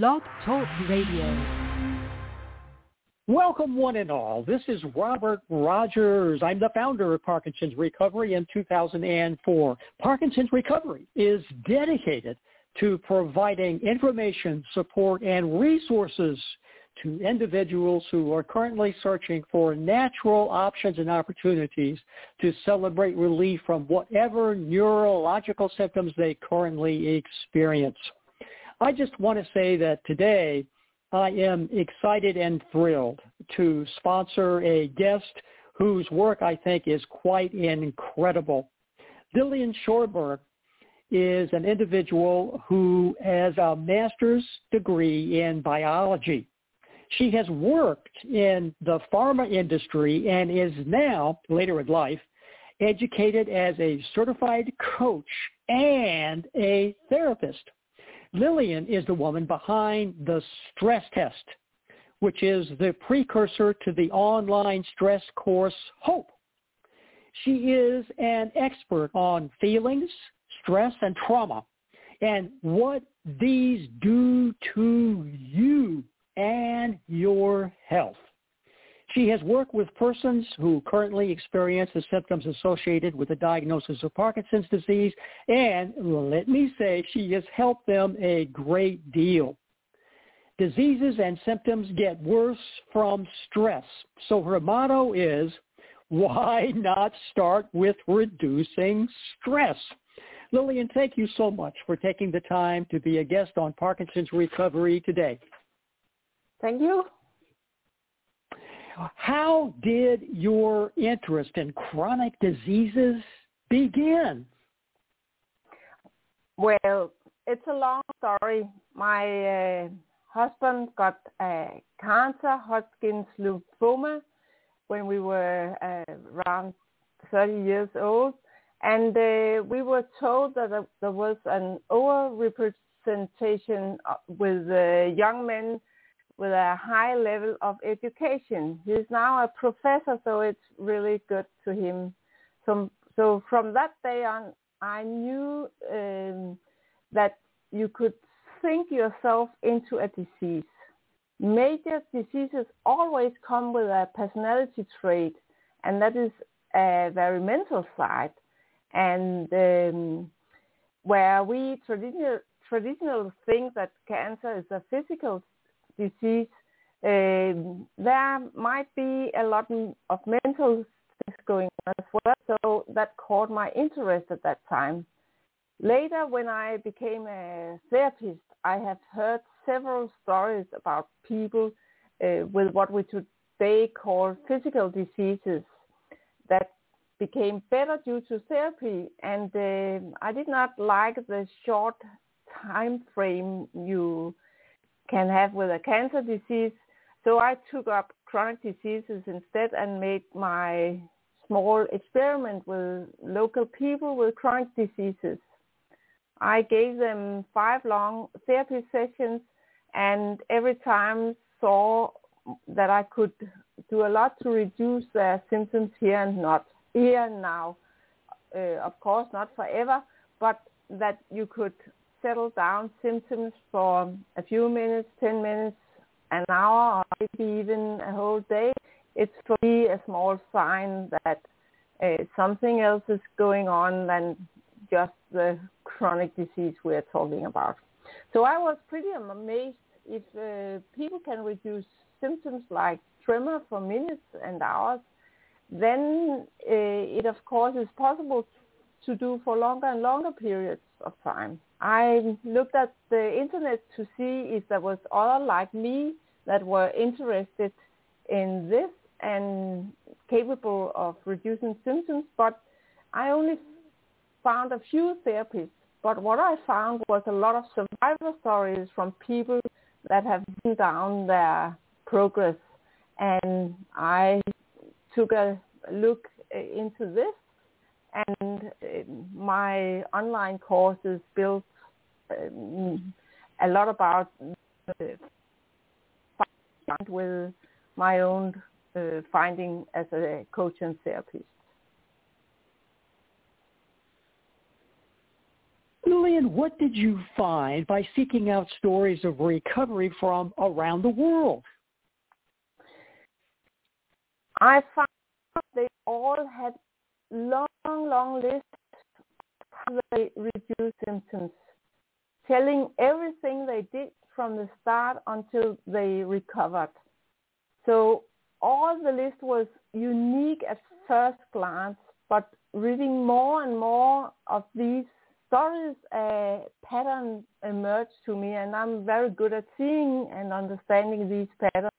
Blog Talk Radio. Welcome one and all. This is Robert Rogers. I'm the founder of Parkinson's Recovery in 2004. Parkinson's Recovery is dedicated to providing information, support, and resources to individuals who are currently searching for natural options and opportunities to celebrate relief from whatever neurological symptoms they currently experience. I just want to say that today I am excited and thrilled to sponsor a guest whose work I think is quite incredible. Lilian Sjøberg is an individual who has a master's degree in biology. She has worked in the pharma industry and is now, later in life, educated as a certified coach and a therapist. Lilian is the woman behind the stress test, which is the precursor to the online stress course HOPE. She is an expert on feelings, stress, and trauma, and what these do to you and your health. She has worked with persons who currently experience the symptoms associated with the diagnosis of Parkinson's disease, and let me say she has helped them a great deal. Diseases and symptoms get worse from stress. So her motto is, why not start with reducing stress? Lilian, thank you so much for taking the time to be a guest on Parkinson's Recovery today. Thank you. How did your interest in chronic diseases begin? Well, it's a long story. My uh, husband got uh, cancer, Hodgkin's lymphoma, when we were uh, around 30 years old. And uh, we were told that there was an overrepresentation uh, with uh, young men with a high level of education. He's now a professor, so it's really good to him. So, so from that day on, I knew um, that you could think yourself into a disease. Major diseases always come with a personality trait, and that is a very mental side. And um, where we traditional traditional think that cancer is a physical disease, uh, there might be a lot of mental things going on as well. So that caught my interest at that time. Later, when I became a therapist, I have heard several stories about people uh, with what we today call physical diseases that became better due to therapy. And uh, I did not like the short time frame you can have with a cancer disease. So I took up chronic diseases instead and made my small experiment with local people with chronic diseases. I gave them five long therapy sessions and every time saw that I could do a lot to reduce their symptoms here and not here and now. Uh, of course, not forever, but that you could settle down symptoms for a few minutes, 10 minutes, an hour, or maybe even a whole day, it's for me a small sign that uh, something else is going on than just the chronic disease we're talking about. So I was pretty amazed if uh, people can reduce symptoms like tremor for minutes and hours, then uh, it of course is possible to do for longer and longer periods of time. I looked at the internet to see if there was other like me that were interested in this and capable of reducing symptoms, but I only found a few therapists. But what I found was a lot of survival stories from people that have been down their progress. And I took a look into this and uh, my online course is built um, a lot about uh, with my own uh, finding as a coach and therapist. Lilian, what did you find by seeking out stories of recovery from around the world? I found they all had long, long list of they reduced symptoms, telling everything they did from the start until they recovered. So all the list was unique at first glance, but reading more and more of these stories, a pattern emerged to me, and I'm very good at seeing and understanding these patterns.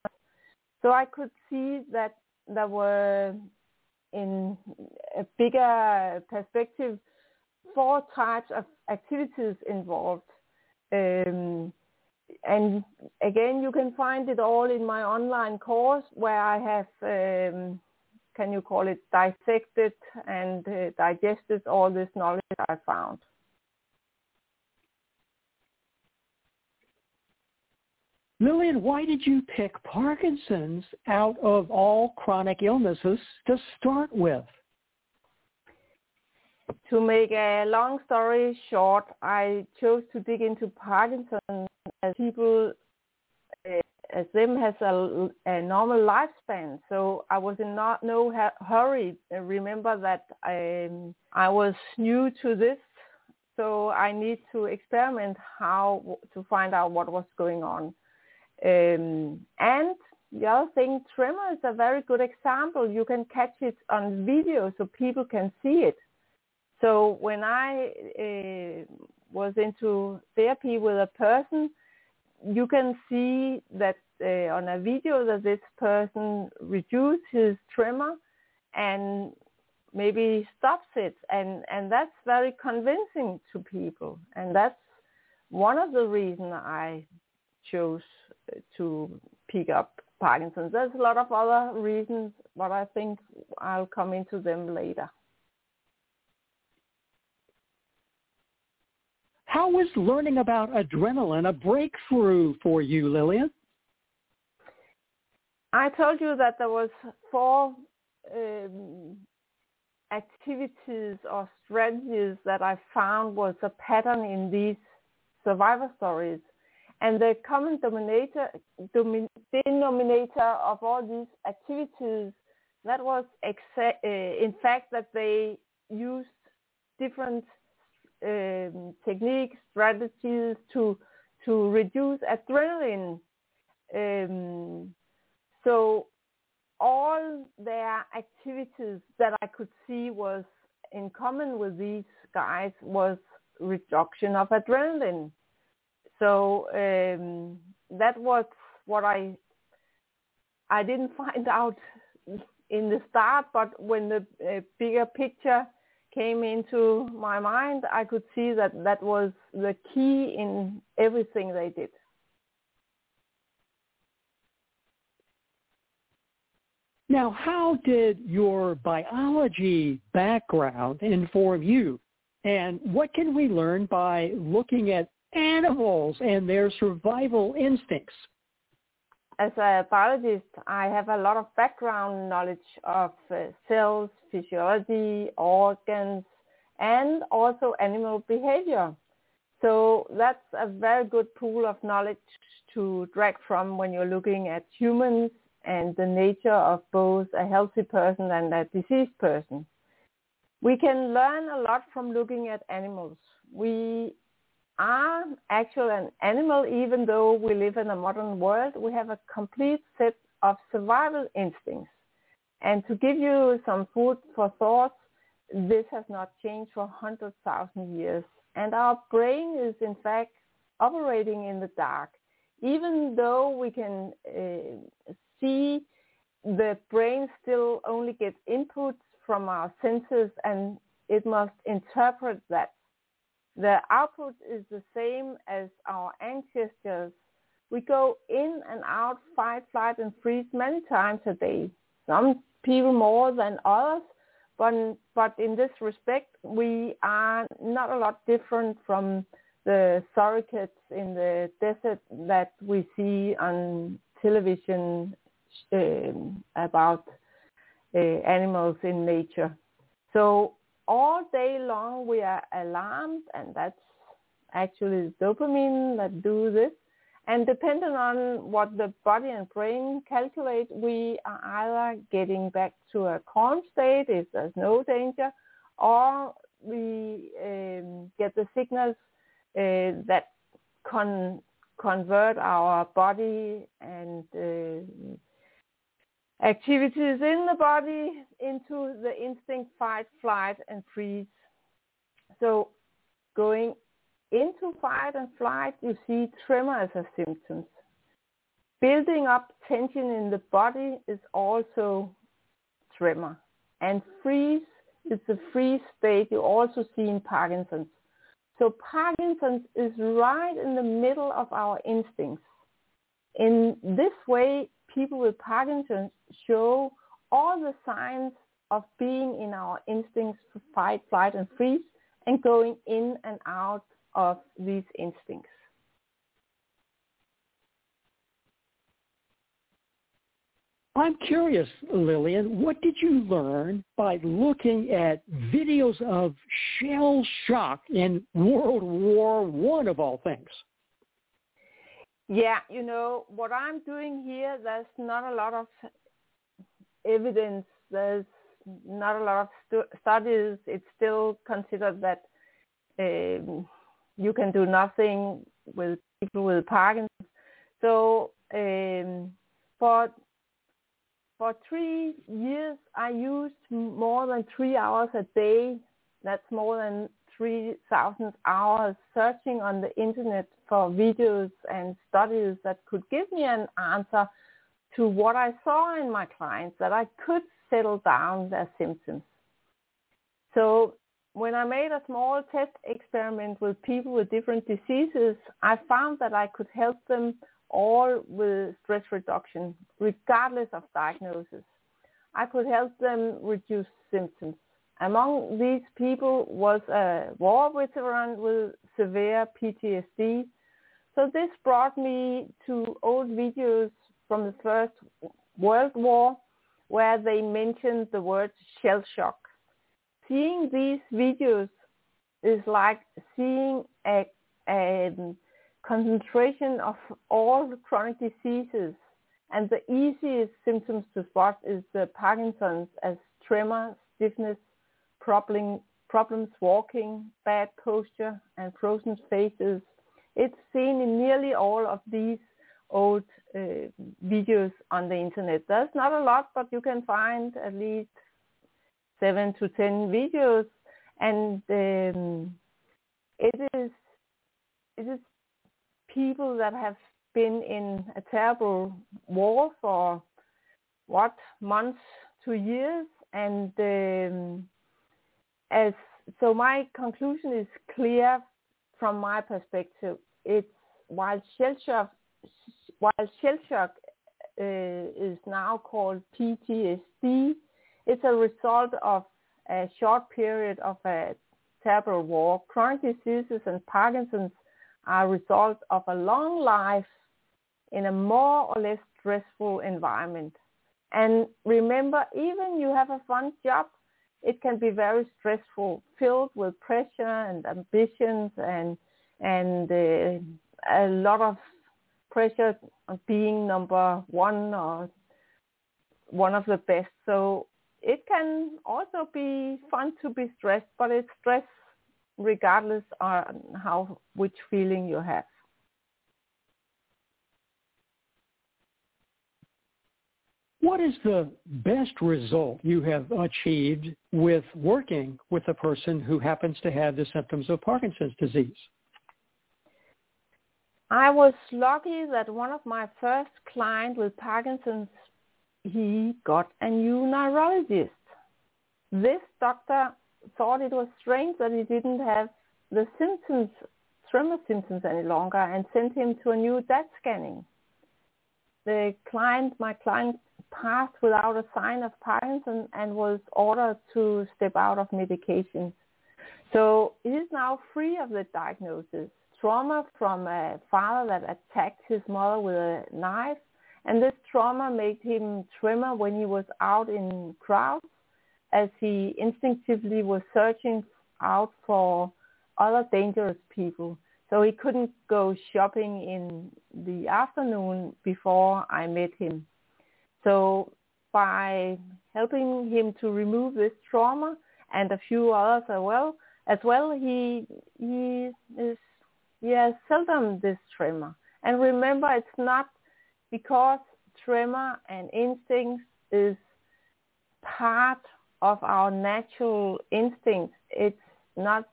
So I could see that there were, in a bigger perspective, four types of activities involved. Um, and again, you can find it all in my online course where I have, um, can you call it, dissected and uh, digested all this knowledge I found. Lilian, why did you pick Parkinson's out of all chronic illnesses to start with? To make a long story short, I chose to dig into Parkinson's as people uh, as them has a, a, normal lifespan. So I was in not, no hurry. Remember that I, um, I was new to this, so I need to experiment how to find out what was going on. Um, and the other thing, tremor is a very good example. You can catch it on video so people can see it. So when I uh, was into therapy with a person, you can see that uh, on a video that this person reduces his tremor and maybe stops it and and that's very convincing to people and that's one of the reasons I chose to pick up Parkinson's. There's a lot of other reasons, but I think I'll come into them later. How was learning about adrenaline a breakthrough for you, Lilian? I told you that there was four um, activities or strategies that I found was a pattern in these survivor stories. And the common denominator, denominator of all these activities, that was exa- uh, in fact that they used different um, techniques, strategies to to reduce adrenaline. Um, so all their activities that I could see was in common with these guys was reduction of adrenaline. So um, that was what I I didn't find out in the start, but when the uh, bigger picture came into my mind, I could see that that was the key in everything they did. Now, how did your biology background inform you? And what can we learn by looking at animals and their survival instincts? As a biologist, I have a lot of background knowledge of uh, cells, physiology, organs, and also animal behavior. So that's a very good pool of knowledge to drag from when you're looking at humans and the nature of both a healthy person and a diseased person. We can learn a lot from looking at animals. We are actually an animal, even though we live in a modern world, we have a complete set of survival instincts. And to give you some food for thought, this has not changed for 100,000 years. And our brain is in fact operating in the dark. Even though we can uh, see the brain still only gets inputs from our senses and it must interpret that the output is the same as our ancestors. We go in and out, fight, flight, and freeze many times a day. Some people more than others, but, but in this respect, we are not a lot different from the suricates in the desert that we see on television um, about uh, animals in nature. So all day long we are alarmed and that's actually dopamine that do this. And depending on what the body and brain calculate, we are either getting back to a calm state if there's no danger, or we um, get the signals uh, that con- convert our body and uh, activities in the body into the instinct fight, flight, and freeze. So going into fight and flight, you see tremor as a symptom. Building up tension in the body is also tremor. And freeze is the freeze state you also see in Parkinson's. So Parkinson's is right in the middle of our instincts. In this way, people with Parkinson's show all the signs of being in our instincts for fight, flight, and freeze and going in and out of these instincts. I'm curious, Lilian, what did you learn by looking at videos of shell shock in World War One of all things? Yeah, you know, what I'm doing here, there's not a lot of evidence. There's not a lot of stu- studies. It's still considered that um, you can do nothing with people with Parkinson's. So um, for for three years, I used more than three hours a day. That's more than 3,000 hours searching on the internet for videos and studies that could give me an answer to what I saw in my clients, that I could settle down their symptoms. So when I made a small test experiment with people with different diseases, I found that I could help them all with stress reduction, regardless of diagnosis. I could help them reduce symptoms. Among these people was a war veteran with severe PTSD. So this brought me to old videos from the First World War where they mentioned the word shell shock. Seeing these videos is like seeing a, a concentration of all the chronic diseases. And the easiest symptoms to spot is the Parkinson's as tremor, stiffness, problem, problems walking, bad posture, and frozen faces. It's seen in nearly all of these old uh, videos on the internet. There's not a lot, but you can find at least seven to ten videos, and um, it is it is people that have been in a terrible war for what months to years, and um, as so my conclusion is clear from my perspective. It's while shell shock, while uh, is now called PTSD, it's a result of a short period of a terrible war. Chronic diseases and Parkinson's are a result of a long life in a more or less stressful environment. And remember, even you have a fun job, it can be very stressful, filled with pressure and ambitions and and uh, a lot of pressure on being number one or one of the best. So it can also be fun to be stressed, but it's stress regardless on how which feeling you have. What is the best result you have achieved with working with a person who happens to have the symptoms of Parkinson's disease? I was lucky that one of my first clients with Parkinson's, he got a new neurologist. This doctor thought it was strange that he didn't have the symptoms, tremor symptoms any longer and sent him to a new DaT scanning. The client, my client passed without a sign of Parkinson and was ordered to step out of medication. So he is now free of the diagnosis. Trauma from a father that attacked his mother with a knife, and this trauma made him tremor when he was out in crowds as he instinctively was searching out for other dangerous people. So he couldn't go shopping in the afternoon before I met him. So by helping him to remove this trauma and a few others as well, as well he he is he has seldom this tremor. And remember, it's not because tremor and instincts is part of our natural instincts. It's not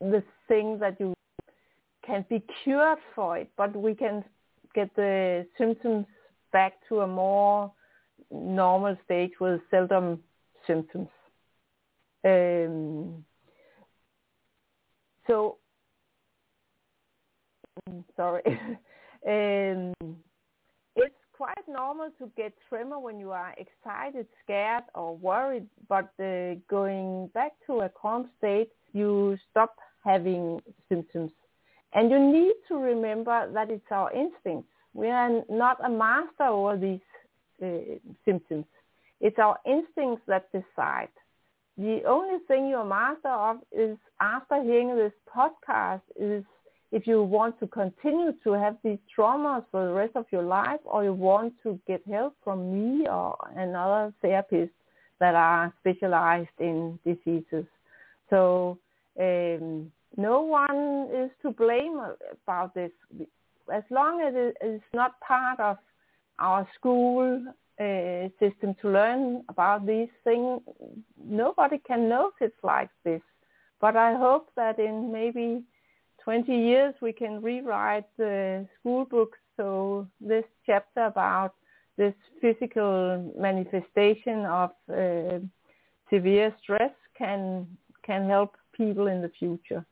the thing that you can be cured for it, but we can get the symptoms back to a more normal stage with seldom symptoms. Um, so, sorry. um, it's quite normal to get tremor when you are excited, scared, or worried, but uh, going back to a calm state, you stop having symptoms. And you need to remember that it's our instincts. We are not a master over these uh, symptoms. It's our instincts that decide. The only thing you're master of is after hearing this podcast is if you want to continue to have these traumas for the rest of your life or you want to get help from me or another therapist that are specialized in diseases. So um, no one is to blame about this. As long as it is not part of our school uh, system to learn about these things, nobody can know it's like this. But I hope that in maybe 20 years we can rewrite the school books so this chapter about this physical manifestation of uh, severe stress can can help people in the future.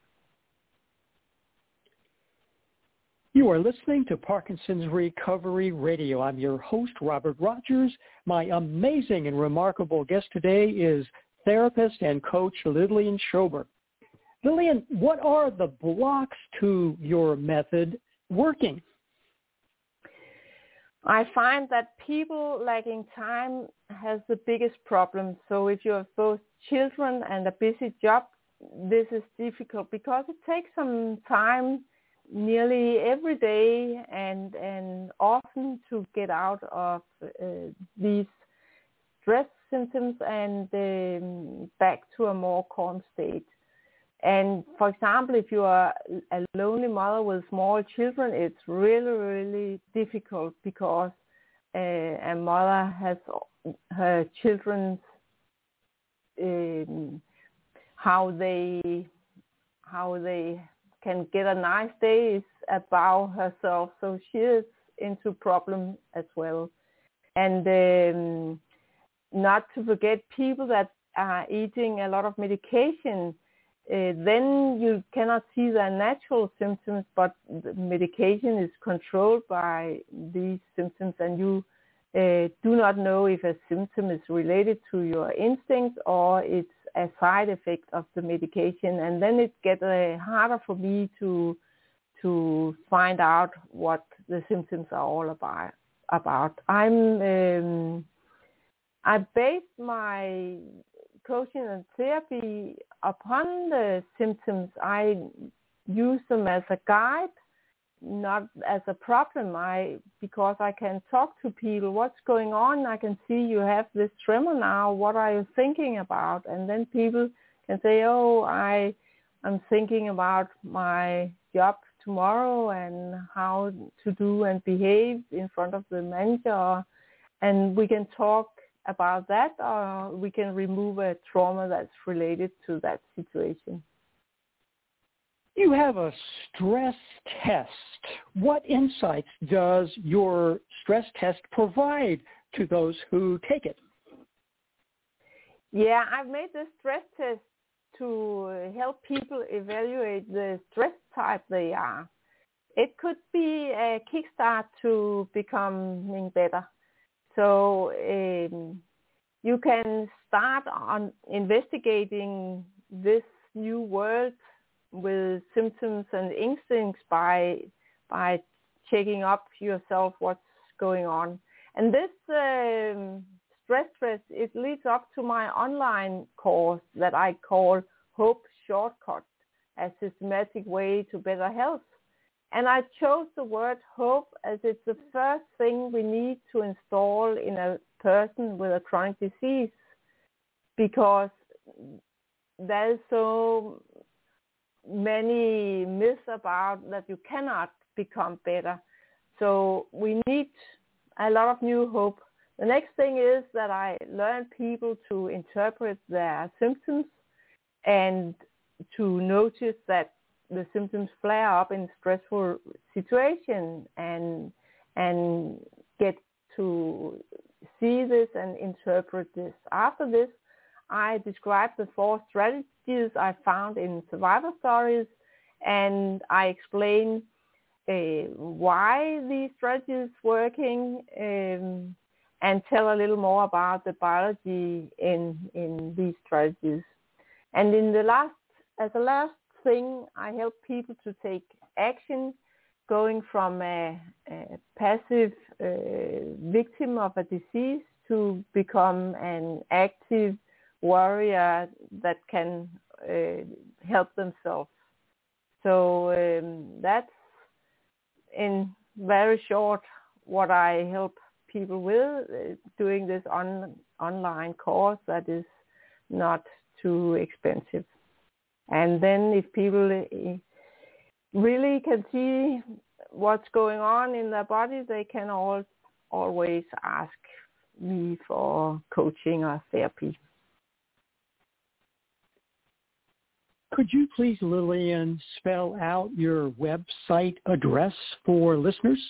You are listening to Parkinson's Recovery Radio. I'm your host, Robert Rogers. My amazing and remarkable guest today is therapist and coach Lilian Sjøberg. Lilian, what are the blocks to your method working? I find that people lacking time has the biggest problem. So if you have both children and a busy job, this is difficult because it takes some time nearly every day and and often to get out of uh, these stress symptoms and um, back to a more calm state. And for example, if you are a lonely mother with small children, it's really, really difficult because uh, a mother has her children's um, how they how they can get a nice day is about herself. So she is into problem as well. And um, not to forget people that are eating a lot of medication, uh, then you cannot see their natural symptoms, but the medication is controlled by these symptoms and you uh, do not know if a symptom is related to your instincts or it's a side effect of the medication, and then it gets uh, harder for me to to find out what the symptoms are all about. About I'm um, I base my coaching and therapy upon the symptoms. I use them as a guide not as a problem. I because I can talk to people. What's going on? I can see you have this tremor now. What are you thinking about? And then people can say, "Oh, I I'm thinking about my job tomorrow and how to do and behave in front of the manager." And we can talk about that, or we can remove a trauma that's related to that situation. You have a stress test. What insights does your stress test provide to those who take it? Yeah, I've made the stress test to help people evaluate the stress type they are. It could be a kickstart to becoming better. So um, you can start on investigating this new world with symptoms and instincts by by checking up yourself what's going on. And this um, stress test it leads up to my online course that I call Hope Shortcut. a systematic way to better health. And I chose the word hope as it's the first thing we need to install in a person with a chronic disease because there's so many myths about that you cannot become better. So we need a lot of new hope. The next thing is that I learn people to interpret their symptoms and to notice that the symptoms flare up in stressful situations and and get to see this and interpret this. After this, I describe the four strategies I found in survivor stories, and I explain uh, why these strategies working, um, and tell a little more about the biology in in these strategies. And in the last, as a last thing, I help people to take action, going from a, a passive uh, victim of a disease to become an active warrior that can uh, help themselves. So um, that's in very short what I help people with uh, doing this on online course that is not too expensive. And then if people uh, really can see what's going on in their body, they can all, always ask me for coaching or therapy. Could you please, Lilian, spell out your website address for listeners?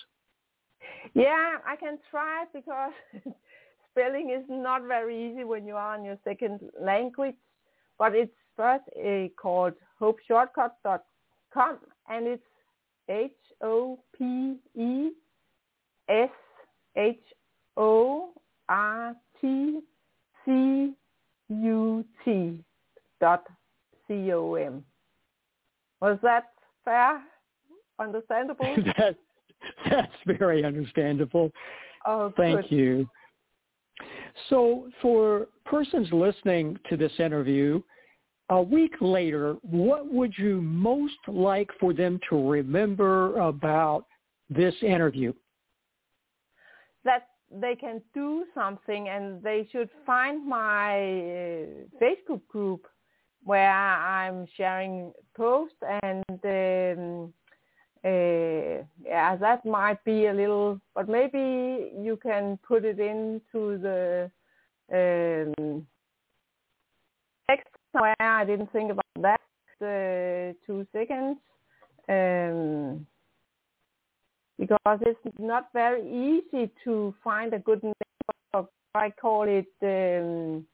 Yeah, I can try because spelling is not very easy when you are on your second language, but it's first uh, called hopeshortcut.com and it's H O P E S H O R T C U T dot C O M. Was that fair? Understandable? that, that's very understandable. Oh, Thank good. you. So for persons listening to this interview, a week later, what would you most like for them to remember about this interview? That they can do something and they should find my uh, Facebook group where I'm sharing posts and um, uh, yeah, that might be a little, but maybe you can put it into the um, text somewhere. I didn't think about that. Uh, two seconds. Um, because it's not very easy to find a good name. I call it um,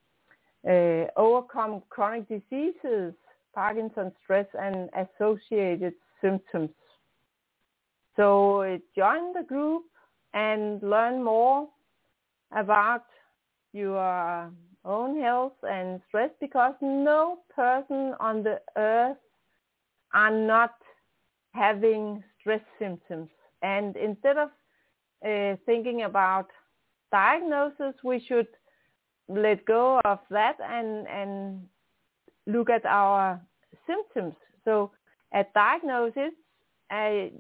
uh, overcome chronic diseases, Parkinson's stress and associated symptoms. So uh, join the group and learn more about your own health and stress because no person on the earth are not having stress symptoms. And instead of uh, thinking about diagnosis, we should let go of that and, and look at our symptoms. So a diagnosis, a,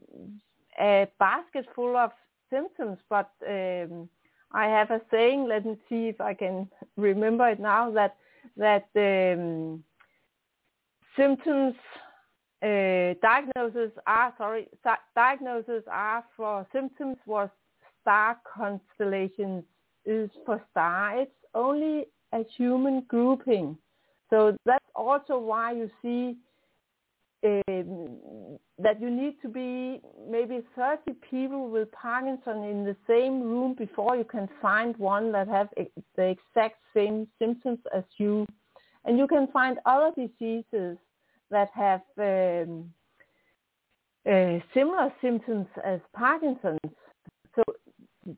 a basket full of symptoms, but um, I have a saying, let me see if I can remember it now, that, that um, symptoms uh, diagnoses are sorry diagnoses are for symptoms was star constellations is for star. It's only a human grouping, so that's also why you see um, that you need to be maybe 30 people with Parkinson in the same room before you can find one that have the exact same symptoms as you. And you can find other diseases that have um, uh, similar symptoms as Parkinson's. So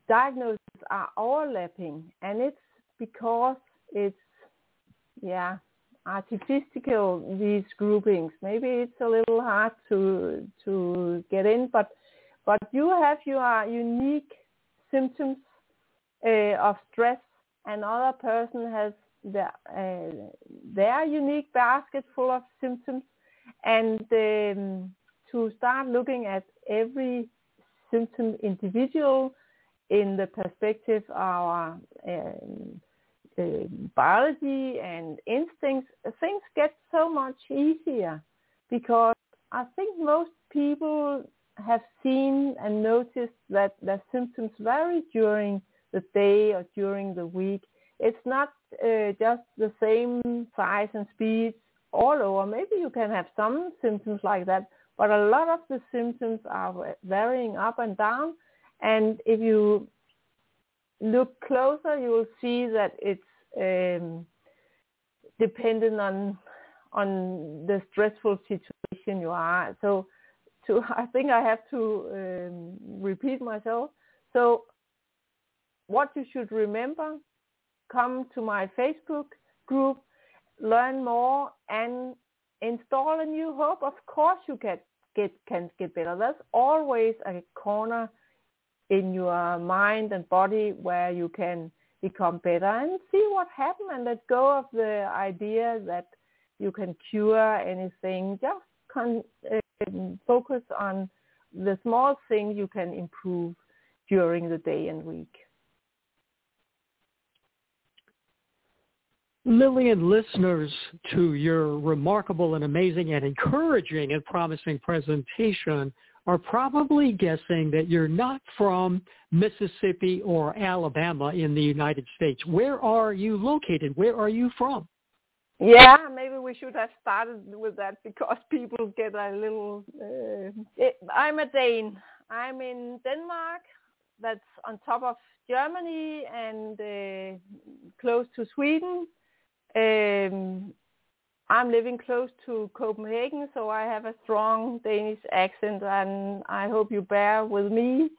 diagnoses are overlapping, and it's because it's yeah artificial these groupings. Maybe it's a little hard to to get in, but but you have your unique symptoms uh, of stress. Another person has their uh, their unique basket full of symptoms, and um, to start looking at every symptom individual in the perspective our um, uh, biology and instincts, things get so much easier because I think most people have seen and noticed that the symptoms vary during the day or during the week. It's not uh, just the same size and speed all over. Maybe you can have some symptoms like that, but a lot of the symptoms are varying up and down. And if you look closer, you will see that it's um, dependent on on the stressful situation you are. So, to I think I have to um, repeat myself. So, what you should remember: come to my Facebook group, learn more, and install a new hope. Of course, you get get can get better. There's always a corner in your mind and body where you can become better and see what happens and let go of the idea that you can cure anything. Just con- uh, focus on the small things you can improve during the day and week. Lilian, listeners to your remarkable and amazing and encouraging and promising presentation are probably guessing that you're not from Mississippi or Alabama in the United States. Where are you located? Where are you from? Yeah, maybe we should have started with that because people get a little. Uh, I'm a Dane. I'm in Denmark. That's on top of Germany and uh, close to Sweden. Um, I'm living close to Copenhagen, so I have a strong Danish accent, and I hope you bear with me.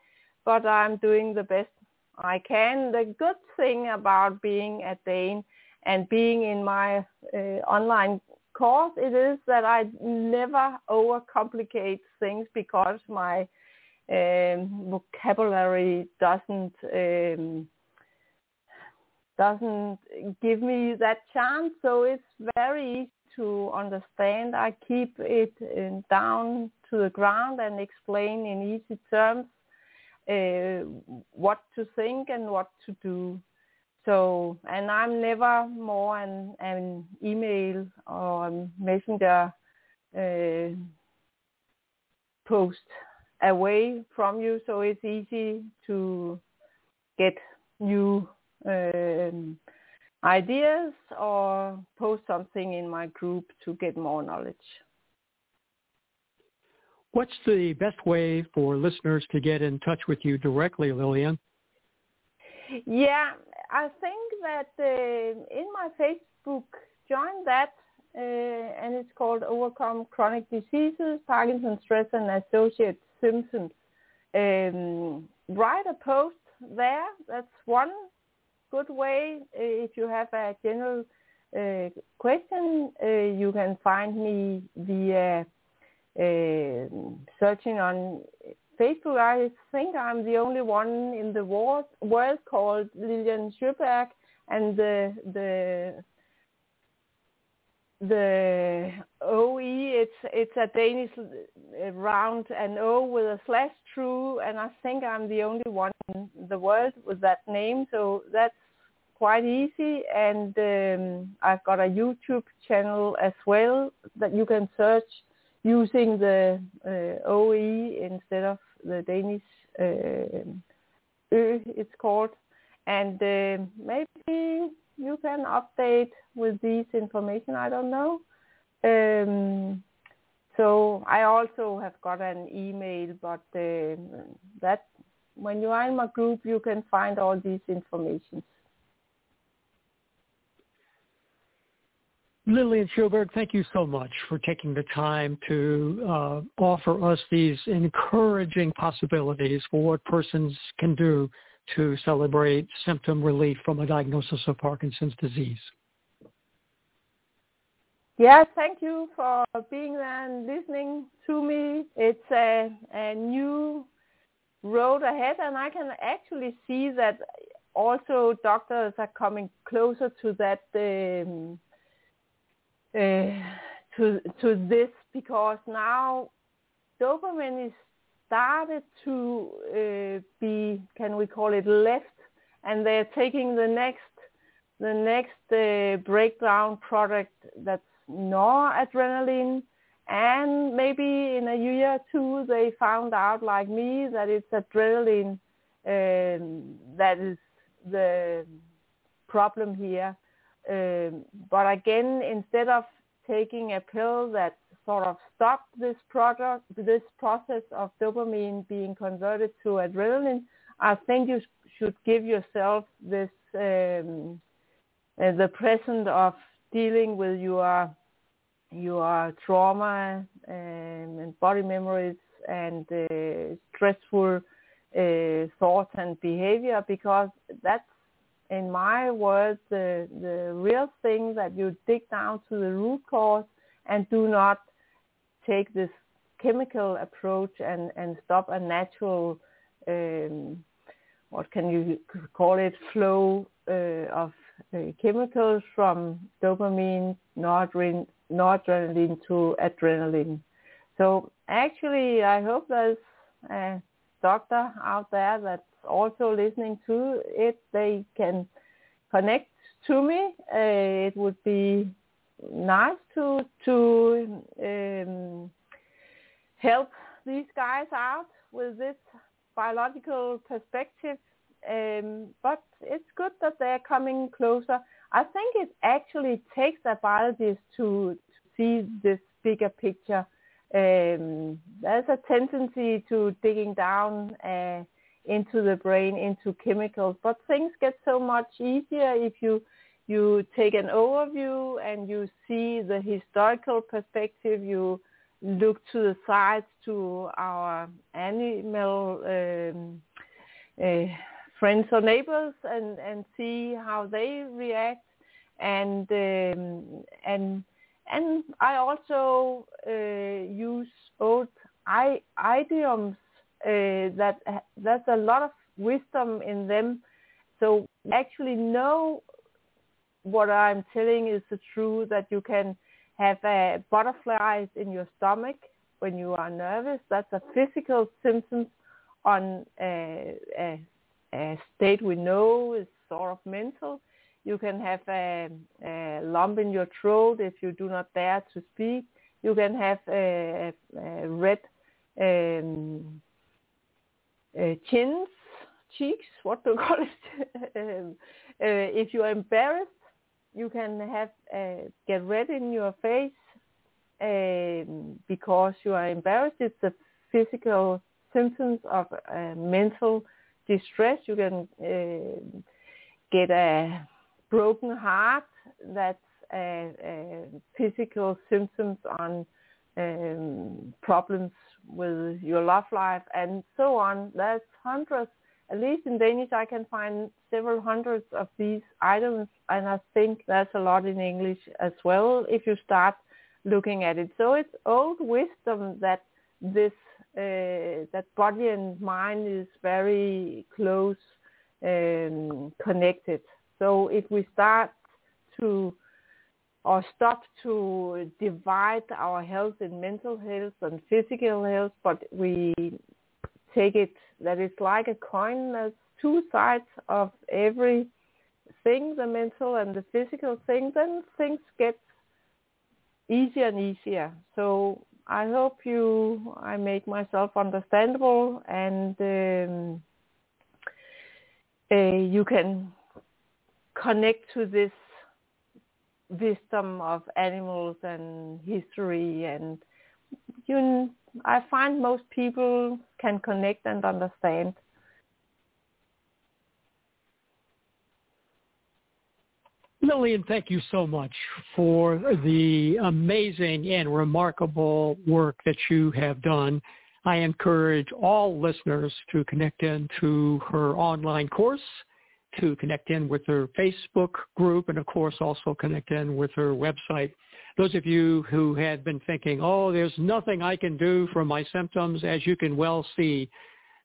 But I'm doing the best I can. The good thing about being a Dane and being in my uh, online course, it is that I never overcomplicate things because my um, vocabulary doesn't um, doesn't give me that chance. So it's very to understand. I keep it in, down to the ground and explain in easy terms uh, what to think and what to do. So, and I'm never more an, an email or messenger uh, post away from you. So it's easy to get new um, ideas or post something in my group to get more knowledge. What's the best way for listeners to get in touch with you directly, Lilian? Yeah, I think that uh, in my Facebook, join that, uh, and it's called Overcome Chronic Diseases, Parkinson's Stress and Associated Symptoms. Um, write a post there. That's one good way. If you have a general uh, question, uh, you can find me via uh, searching on Facebook. I think I'm the only one in the world, called Lilian Sjøberg, and the the the OE, it's it's a Danish round and O with a slash through, and I think I'm the only one in the world with that name, so that's quite easy. And um, I've got a YouTube channel as well that you can search using the uh, OE instead of the Danish uh, Ö, it's called. And uh, maybe you can update with this information. I don't know. Um, so I also have got an email, but uh, that when you are in my group, you can find all these information. Lilian Sjøberg, thank you so much for taking the time to uh, offer us these encouraging possibilities for what persons can do to celebrate symptom relief from a diagnosis of Parkinson's disease. Yes, thank you for being there and listening to me. It's a, a new road ahead, and I can actually see that also doctors are coming closer to that um, uh, to to this because now dopamine is started to uh, be, can we call it left, and they're taking the next the next uh, breakdown product that's noradrenaline. And maybe in a year or two they found out like me that it's adrenaline um, that is the problem here um, but again instead of taking a pill that sort of stopped this product this process of dopamine being converted to adrenaline i think you should give yourself this um, uh, the present of dealing with your your trauma um, and body memories and uh, stressful uh, thoughts and behavior because that's in my words the the real thing that you dig down to the root cause and do not take this chemical approach and and stop a natural um, what can you call it flow uh, of uh, chemicals from dopamine, noradrenaline, noradrenaline to adrenaline. So actually, I hope there's a doctor out there that's also listening to it. They can connect to me. Uh, it would be nice to to um, help these guys out with this biological perspective um, but it's good that they're coming closer. I think it actually takes a biologist to, to see this bigger picture. Um, there's a tendency to digging down uh, into the brain, into chemicals, but things get so much easier if you you take an overview and you see the historical perspective. You look to the sides to our animal um, uh, friends or neighbors and and see how they react and um, and and I also uh, use old I, idioms uh, that there's a lot of wisdom in them so actually know what I'm telling is the truth that you can have uh, butterflies in your stomach when you are nervous that's a physical symptom on uh, a state we know is sort of mental. You can have a, a lump in your throat if you do not dare to speak. You can have a, a red um, chins, cheeks, what do you call it? um, uh, if you are embarrassed, you can have uh, get red in your face um, because you are embarrassed. It's a physical symptoms of uh, mental distress. You can uh, get a broken heart. That's a, a physical symptoms on um, problems with your love life and so on. There's hundreds, at least in Danish, I can find several hundreds of these items, and I think that's a lot in English as well if you start looking at it. So it's old wisdom that this uh, that body and mind is very close um, connected. So if we start to or stop to divide our health in mental health and physical health, but we take it that it's like a coin. There's two sides of every thing, the mental and the physical thing, then things get easier and easier. So I hope you I make myself understandable and um, uh, you can connect to this wisdom of animals and history and you I find most people can connect and understand Lilian, thank you so much for the amazing and remarkable work that you have done. I encourage all listeners to connect in to her online course, to connect in with her Facebook group, and of course also connect in with her website. Those of you who had been thinking, oh, there's nothing I can do for my symptoms, as you can well see,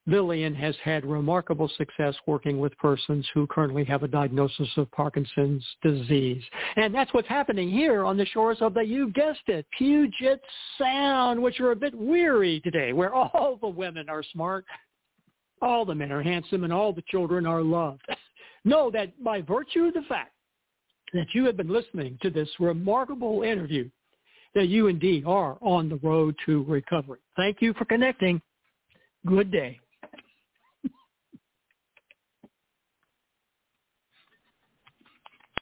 Lilian has had remarkable success working with persons who currently have a diagnosis of Parkinson's disease. And that's what's happening here on the shores of the, you guessed it, Puget Sound, which are a bit weary today, where all the women are smart, all the men are handsome, and all the children are loved. know that by virtue of the fact that you have been listening to this remarkable interview, that you indeed are on the road to recovery. Thank you for connecting. Good day.